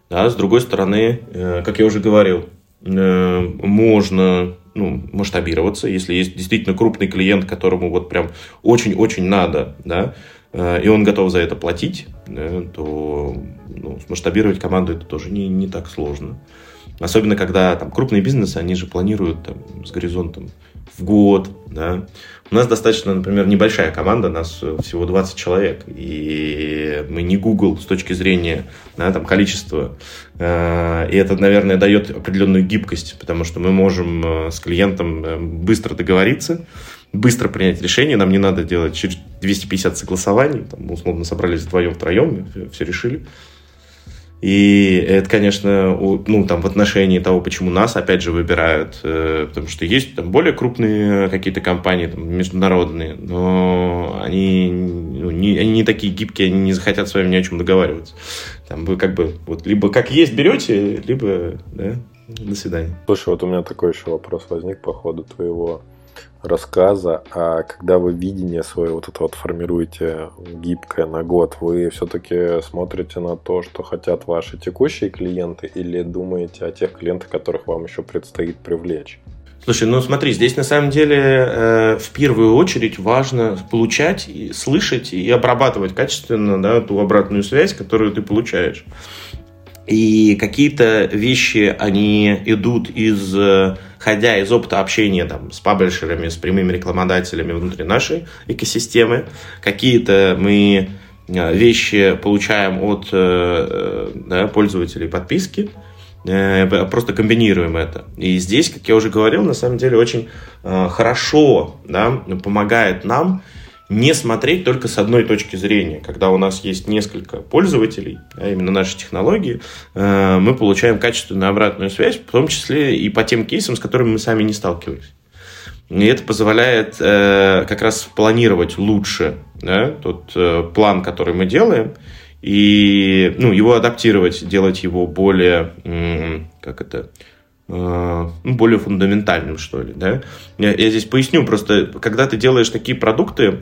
Да, с другой стороны, э, как я уже говорил, можно ну, масштабироваться, если есть действительно крупный клиент, которому вот прям очень-очень надо, да, и он готов за это платить, да, то ну, масштабировать команду это тоже не, не так сложно. Особенно, когда там крупные бизнесы, они же планируют там, с горизонтом в год, да. У нас достаточно, например, небольшая команда, нас всего 20 человек, и мы не Google с точки зрения да, там, количества. Э, и это, наверное, дает определенную гибкость, потому что мы можем э, с клиентом э, быстро договориться, быстро принять решение, нам не надо делать через 250 согласований, там, мы условно собрались вдвоем, втроем, все решили. И это, конечно, ну, там, в отношении того, почему нас, опять же, выбирают, э, потому что есть там более крупные какие-то компании, там, международные, но они, ну, не, они не такие гибкие, они не захотят с вами ни о чем договариваться. Там вы как бы, вот, либо как есть берете, либо, да, до свидания. Слушай, вот у меня такой еще вопрос возник по ходу твоего рассказа, а когда вы видение свое вот это вот формируете гибкое на год, вы все-таки смотрите на то, что хотят ваши текущие клиенты или думаете о тех клиентах, которых вам еще предстоит привлечь? Слушай, ну смотри, здесь на самом деле э, в первую очередь важно получать, и слышать и обрабатывать качественно да, ту обратную связь, которую ты получаешь. И какие-то вещи, они идут из э, ходя из опыта общения там, с паблишерами, с прямыми рекламодателями внутри нашей экосистемы, какие-то мы э, вещи получаем от э, э, да, пользователей подписки, просто комбинируем это. И здесь, как я уже говорил, на самом деле очень хорошо да, помогает нам не смотреть только с одной точки зрения. Когда у нас есть несколько пользователей, а именно наши технологии, э, мы получаем качественную обратную связь, в том числе и по тем кейсам, с которыми мы сами не сталкивались. И это позволяет э, как раз планировать лучше да, тот э, план, который мы делаем, и ну, его адаптировать, делать его более, как это, ну, более фундаментальным, что ли. Да? Я, я здесь поясню, просто когда ты делаешь такие продукты,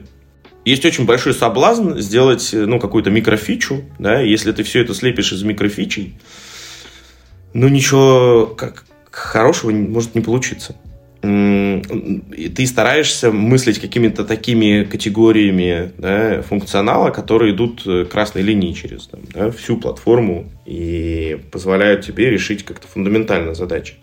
есть очень большой соблазн сделать ну, какую-то микрофичу, да, если ты все это слепишь из микрофичей, ну, ничего как, хорошего может не получиться. Ты стараешься мыслить какими-то такими категориями да, функционала, которые идут э, красной линией через там, да, всю платформу и позволяют тебе решить как-то фундаментально задачи.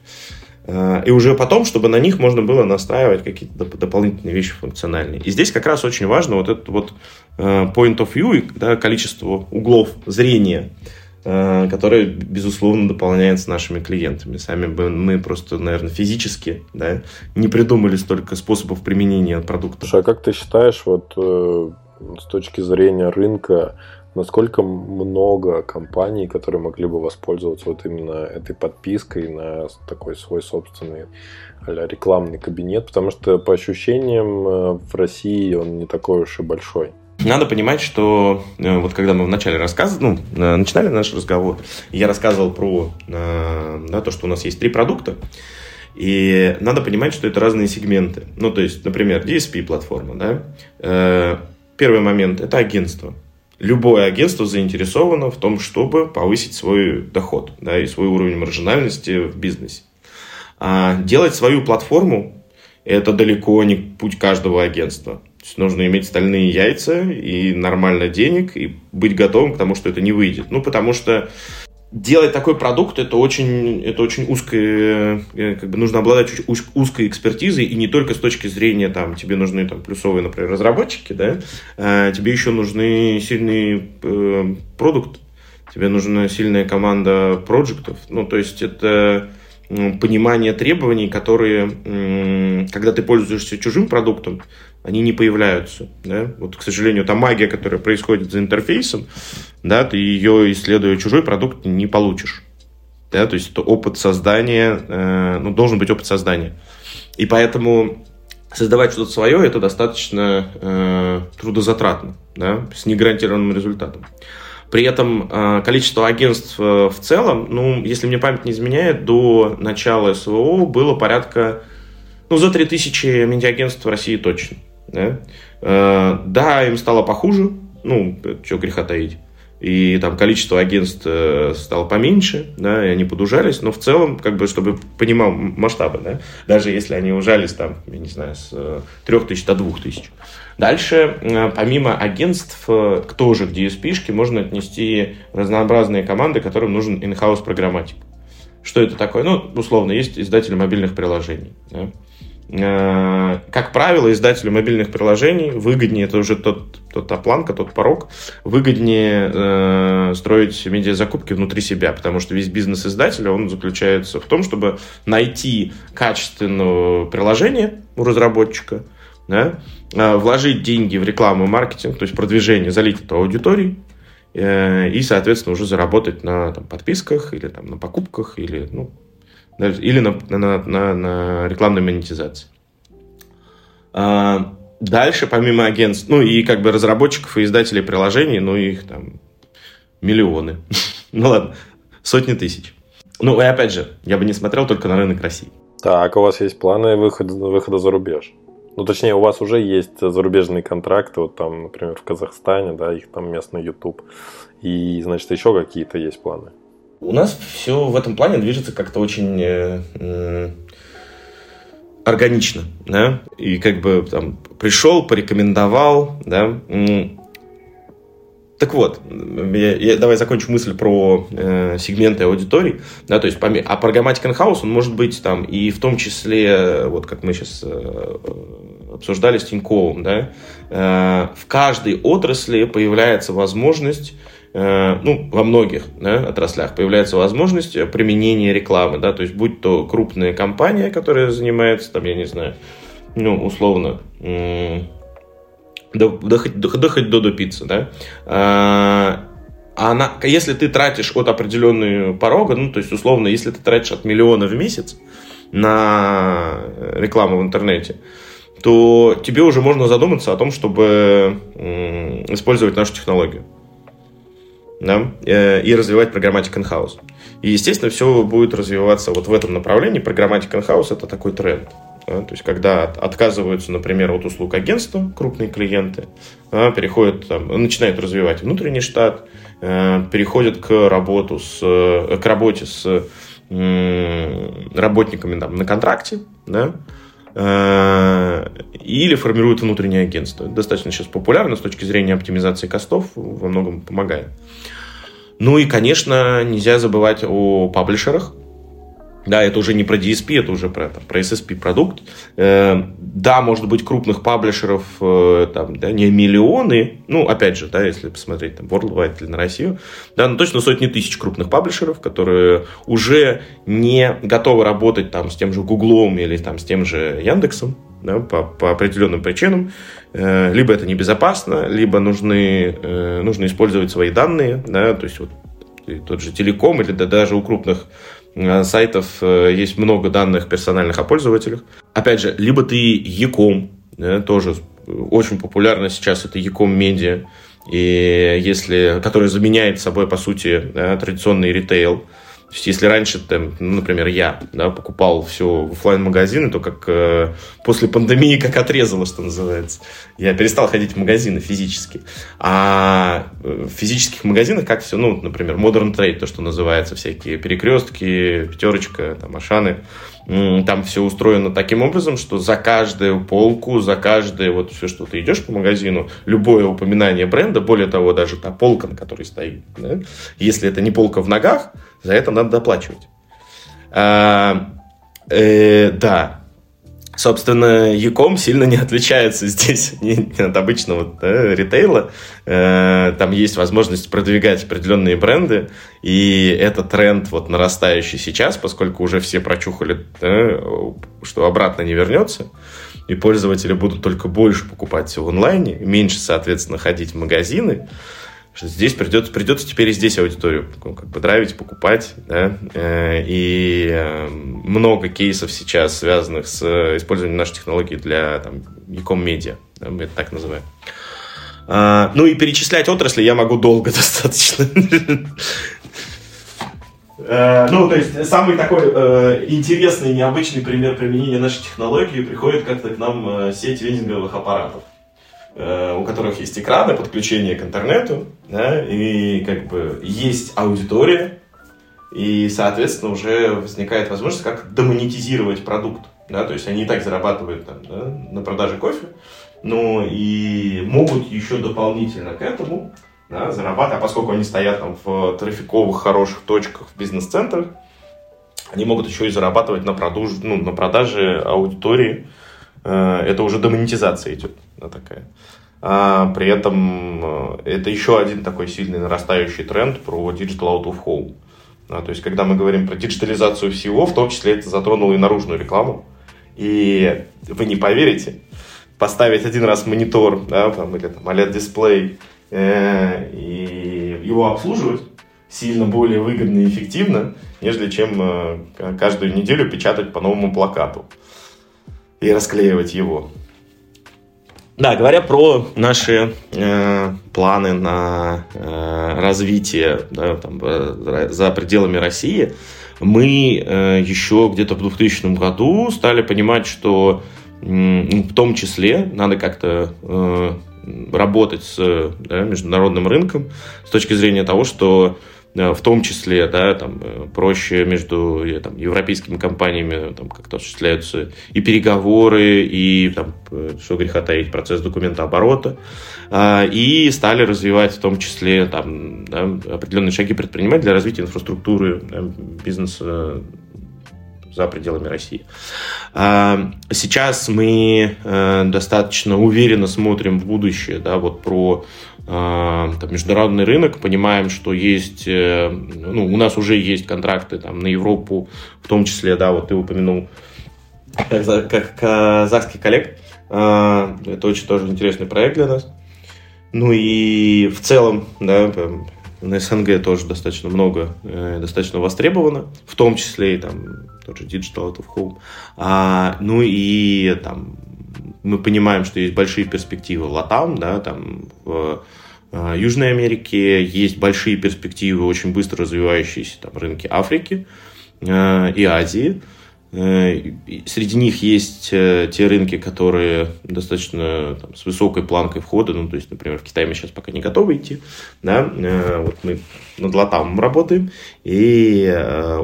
Э, и уже потом, чтобы на них можно было настраивать какие-то дополнительные вещи функциональные. И здесь как раз очень важно вот этот вот э, point of view, да, количество углов зрения, э, которое, безусловно, дополняется нашими клиентами. Сами бы мы просто, наверное, физически да, не придумали столько способов применения продукта. Слушай, а как ты считаешь, вот с точки зрения рынка, насколько много компаний, которые могли бы воспользоваться вот именно этой подпиской на такой свой собственный рекламный кабинет, потому что по ощущениям э, в России он не такой уж и большой. Надо понимать, что э, вот когда мы вначале рассказывали, ну, э, начинали наш разговор, я рассказывал про да, то, что у нас есть три продукта, и надо понимать, что это разные сегменты. Ну, то есть, например, DSP-платформа, да, первый момент – это агентство любое агентство заинтересовано в том, чтобы повысить свой доход да, и свой уровень маржинальности в бизнесе. А делать свою платформу – это далеко не путь каждого агентства. То есть нужно иметь стальные яйца и нормально денег, и быть готовым к тому, что это не выйдет. Ну, потому что делать такой продукт это очень, это очень узкое, э, как бы нужно обладать узкой экспертизой, и не только с точки зрения, там, тебе нужны там, плюсовые, например, разработчики, да, а тебе еще нужны сильный э, продукт, тебе нужна сильная команда проектов, ну, то есть это понимание требований, которые, когда ты пользуешься чужим продуктом, они не появляются. Да? Вот, к сожалению, та магия, которая происходит за интерфейсом, да, ты ее, исследуя чужой продукт, не получишь. Да? То есть это опыт создания, э, ну, должен быть опыт создания. И поэтому создавать что-то свое, это достаточно э, трудозатратно, да, с негарантированным результатом. При этом э, количество агентств э, в целом, ну, если мне память не изменяет, до начала СВО было порядка, ну, за 3000 медиагентств в России точно. Да, э, да им стало похуже, ну, что греха таить. и там количество агентств э, стало поменьше, да, и они подужались, но в целом, как бы, чтобы понимал масштабы, да, даже если они ужались там, я не знаю, с э, трех тысяч до двух тысяч. Дальше, э, помимо агентств, к тоже к DSP-шке можно отнести разнообразные команды, которым нужен in-house программатик. Что это такое? Ну, условно, есть издатели мобильных приложений. Да? Э, как правило, издателю мобильных приложений выгоднее, это уже тот, тот планка, тот порог, выгоднее э, строить медиазакупки внутри себя, потому что весь бизнес издателя, он заключается в том, чтобы найти качественное приложение у разработчика, да, э, вложить деньги в рекламу и маркетинг, то есть продвижение, залить это аудиторией, э, и, соответственно, уже заработать на там, подписках или там, на покупках, или ну, или на, на, на, на рекламной монетизации. А, дальше, помимо агентств, ну и как бы разработчиков и издателей приложений, ну их там миллионы. ну ладно, сотни тысяч. Ну и опять же, я бы не смотрел только на рынок России. Так, у вас есть планы выхода, выхода за рубеж? Ну, точнее, у вас уже есть зарубежные контракты, вот там, например, в Казахстане, да, их там местный YouTube. И, значит, еще какие-то есть планы? У нас все в этом плане движется как-то очень э, органично, да, и как бы там пришел, порекомендовал, да. Так вот, я, я, давай закончу мысль про э, сегменты аудиторий, да, то есть а программатик in-house, он может быть там и в том числе, вот как мы сейчас э, обсуждали с Тиньковым, да, э, в каждой отрасли появляется возможность ну, во многих да, отраслях появляется возможность применения рекламы, да, то есть будь то крупная компания, которая занимается, там, я не знаю, ну, условно, до, до, до, до пиццы, да, а, она, если ты тратишь от определенного порога, ну, то есть, условно, если ты тратишь от миллиона в месяц на рекламу в интернете, то тебе уже можно задуматься о том, чтобы использовать нашу технологию да, э, и развивать программатик in-house. И, естественно, все будет развиваться вот в этом направлении. Программатик in-house – это такой тренд. Да, то есть, когда отказываются, например, от услуг агентства крупные клиенты, да, переходят, там, начинают развивать внутренний штат, э, переходят к, работу с, э, к работе с э, работниками там, на контракте, да, или формируют внутреннее агентство. достаточно сейчас популярно с точки зрения оптимизации костов, во многом помогает. Ну и, конечно, нельзя забывать о паблишерах. Да, это уже не про DSP, это уже про, там, про SSP продукт. Э, да, может быть, крупных паблишеров э, там, да, не миллионы, ну, опять же, да, если посмотреть там Worldwide или на Россию, да, но точно сотни тысяч крупных паблишеров, которые уже не готовы работать там с тем же Гуглом или там с тем же Яндексом, да, по, по определенным причинам. Э, либо это небезопасно, либо нужны, э, нужно использовать свои данные, да, то есть вот тот же телеком или да, даже у крупных сайтов есть много данных персональных о пользователях. Опять же, либо ты Яком, да, тоже очень популярно сейчас это Яком Медиа, и если, который заменяет собой, по сути, да, традиционный ритейл, то есть, если раньше, там, ну, например, я да, покупал все в офлайн магазины то как э, после пандемии как отрезало, что называется. Я перестал ходить в магазины физически. А в физических магазинах как все, ну, например, Modern Trade, то, что называется, всякие перекрестки, пятерочка, там, Ашаны, там все устроено таким образом, что за каждую полку, за каждое вот все, что ты идешь по магазину, любое упоминание бренда, более того, даже та полка, на которой стоит, да, если это не полка в ногах, за это надо доплачивать. А, э, да, Собственно, Яком сильно не отличается здесь от обычного да, ритейла. Э, там есть возможность продвигать определенные бренды, и это тренд вот нарастающий сейчас, поскольку уже все прочухали, да, что обратно не вернется, и пользователи будут только больше покупать все в онлайне, меньше, соответственно, ходить в магазины что здесь придется, придется теперь и здесь аудиторию как бы драйвить, покупать, да, э, и э, много кейсов сейчас связанных с использованием нашей технологии для там e-com медиа, да, мы это так называем. А, ну и перечислять отрасли я могу долго достаточно. Э, ну, то есть, самый такой э, интересный, необычный пример применения нашей технологии приходит как-то к нам э, сеть вендинговых аппаратов. У которых есть экраны, подключение к интернету, да, и как бы есть аудитория, и, соответственно, уже возникает возможность как демонетизировать продукт. Да, то есть они и так зарабатывают там, да, на продаже кофе, но и могут еще дополнительно к этому да, зарабатывать, а поскольку они стоят там в трафиковых хороших точках в бизнес-центрах, они могут еще и зарабатывать на, продуж, ну, на продаже аудитории. Э, это уже демонетизация идет да, такая. А при этом э, это еще один такой сильный нарастающий тренд про digital out of home. Да, то есть, когда мы говорим про диджитализацию всего, в том числе это затронуло и наружную рекламу. И вы не поверите, поставить один раз монитор, да, там, или там OLED-дисплей, э, и его обслуживать сильно более выгодно и эффективно, нежели чем э, каждую неделю печатать по новому плакату и расклеивать его. Да, говоря про наши э, планы на э, развитие да, там, э, за пределами России, мы э, еще где-то в 2000 году стали понимать, что э, в том числе надо как-то э, работать с да, международным рынком с точки зрения того, что Э, в том числе, да, там, э, проще между э, там, европейскими компаниями там, как-то осуществляются и переговоры, и, там, что греха таить, процесс документооборота, а, и стали развивать в том числе там, да, определенные шаги предпринимать для развития инфраструктуры да, бизнеса за пределами России. А, сейчас мы достаточно уверенно смотрим в будущее, да, вот про там, международный рынок, понимаем, что есть, э, ну, у нас уже есть контракты там, на Европу, в том числе, да, вот ты упомянул, как казахский коллег, а, это очень тоже интересный проект для нас. Ну и в целом, да, на СНГ тоже достаточно много, э, достаточно востребовано, в том числе и там тот же Digital Out of Home. А, ну и там мы понимаем, что есть большие перспективы Латам, да, там в э, Южной Америке есть большие перспективы, очень быстро развивающиеся там рынки Африки э, и Азии. Э, среди них есть э, те рынки, которые достаточно там, с высокой планкой входа, ну, то есть, например, в Китай мы сейчас пока не готовы идти, да, э, вот мы над Латамом работаем, и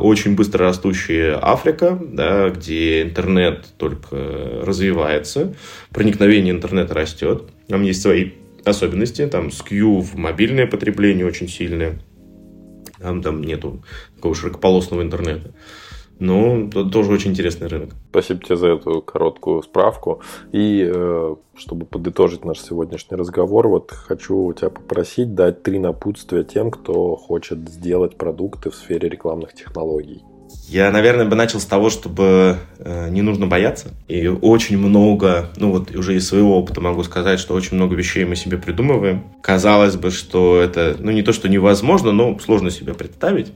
очень быстро растущая Африка, да, где интернет только развивается, проникновение интернета растет, там есть свои особенности, там скью в мобильное потребление очень сильное, там, там нету такого широкополосного интернета. Ну, тоже очень интересный рынок. Спасибо тебе за эту короткую справку. И э, чтобы подытожить наш сегодняшний разговор, вот хочу у тебя попросить дать три напутствия тем, кто хочет сделать продукты в сфере рекламных технологий. Я, наверное, бы начал с того, чтобы э, не нужно бояться. И очень много, ну вот уже из своего опыта могу сказать, что очень много вещей мы себе придумываем. Казалось бы, что это, ну не то, что невозможно, но сложно себе представить.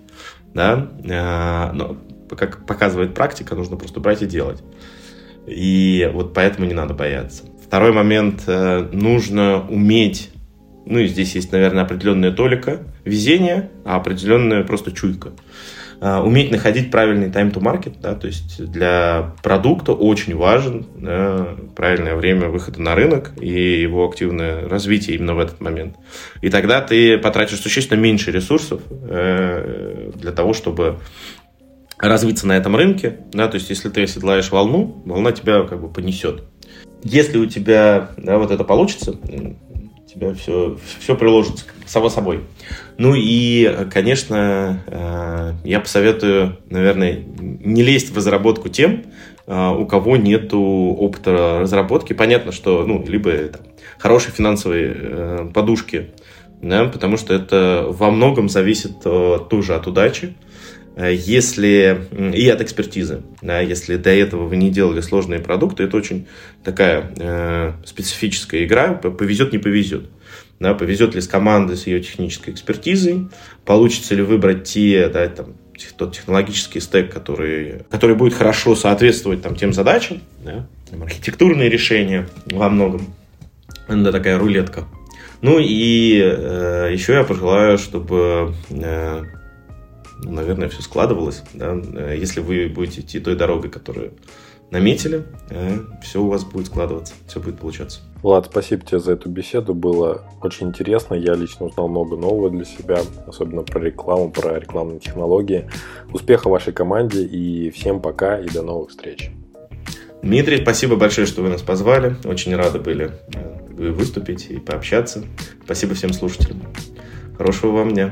Да? Э, но как показывает практика, нужно просто брать и делать. И вот поэтому не надо бояться. Второй момент, э, нужно уметь, ну и здесь есть, наверное, определенная толика везения, а определенная просто чуйка. Э, уметь находить правильный time to market, да, то есть для продукта очень важен да, правильное время выхода на рынок и его активное развитие именно в этот момент. И тогда ты потратишь существенно меньше ресурсов э, для того, чтобы развиться на этом рынке, да, то есть если ты оседлаешь волну, волна тебя как бы понесет. Если у тебя да, вот это получится, тебя все, все приложится само собой. Ну и, конечно, э, я посоветую, наверное, не лезть в разработку тем, э, у кого нет опыта разработки. Понятно, что ну, либо там, хорошие финансовые э, подушки, да, потому что это во многом зависит тоже от удачи. Э, если и от экспертизы, да, если до этого вы не делали сложные продукты, это очень такая э, специфическая игра, повезет, не повезет. Да, повезет ли с командой, с ее технической экспертизой, получится ли выбрать те, да, там, тот технологический стек, который, который будет хорошо соответствовать там, тем задачам, да, там, архитектурные решения во многом. Это такая рулетка. Ну и э, еще я пожелаю, чтобы э, наверное, все складывалось. Да? Если вы будете идти той дорогой, которую наметили, э, все у вас будет складываться, все будет получаться. Влад, спасибо тебе за эту беседу. Было очень интересно. Я лично узнал много нового для себя, особенно про рекламу, про рекламные технологии. Успеха вашей команде и всем пока и до новых встреч. Дмитрий, спасибо большое, что вы нас позвали. Очень рады были э, выступить и пообщаться. Спасибо всем слушателям. Хорошего вам дня.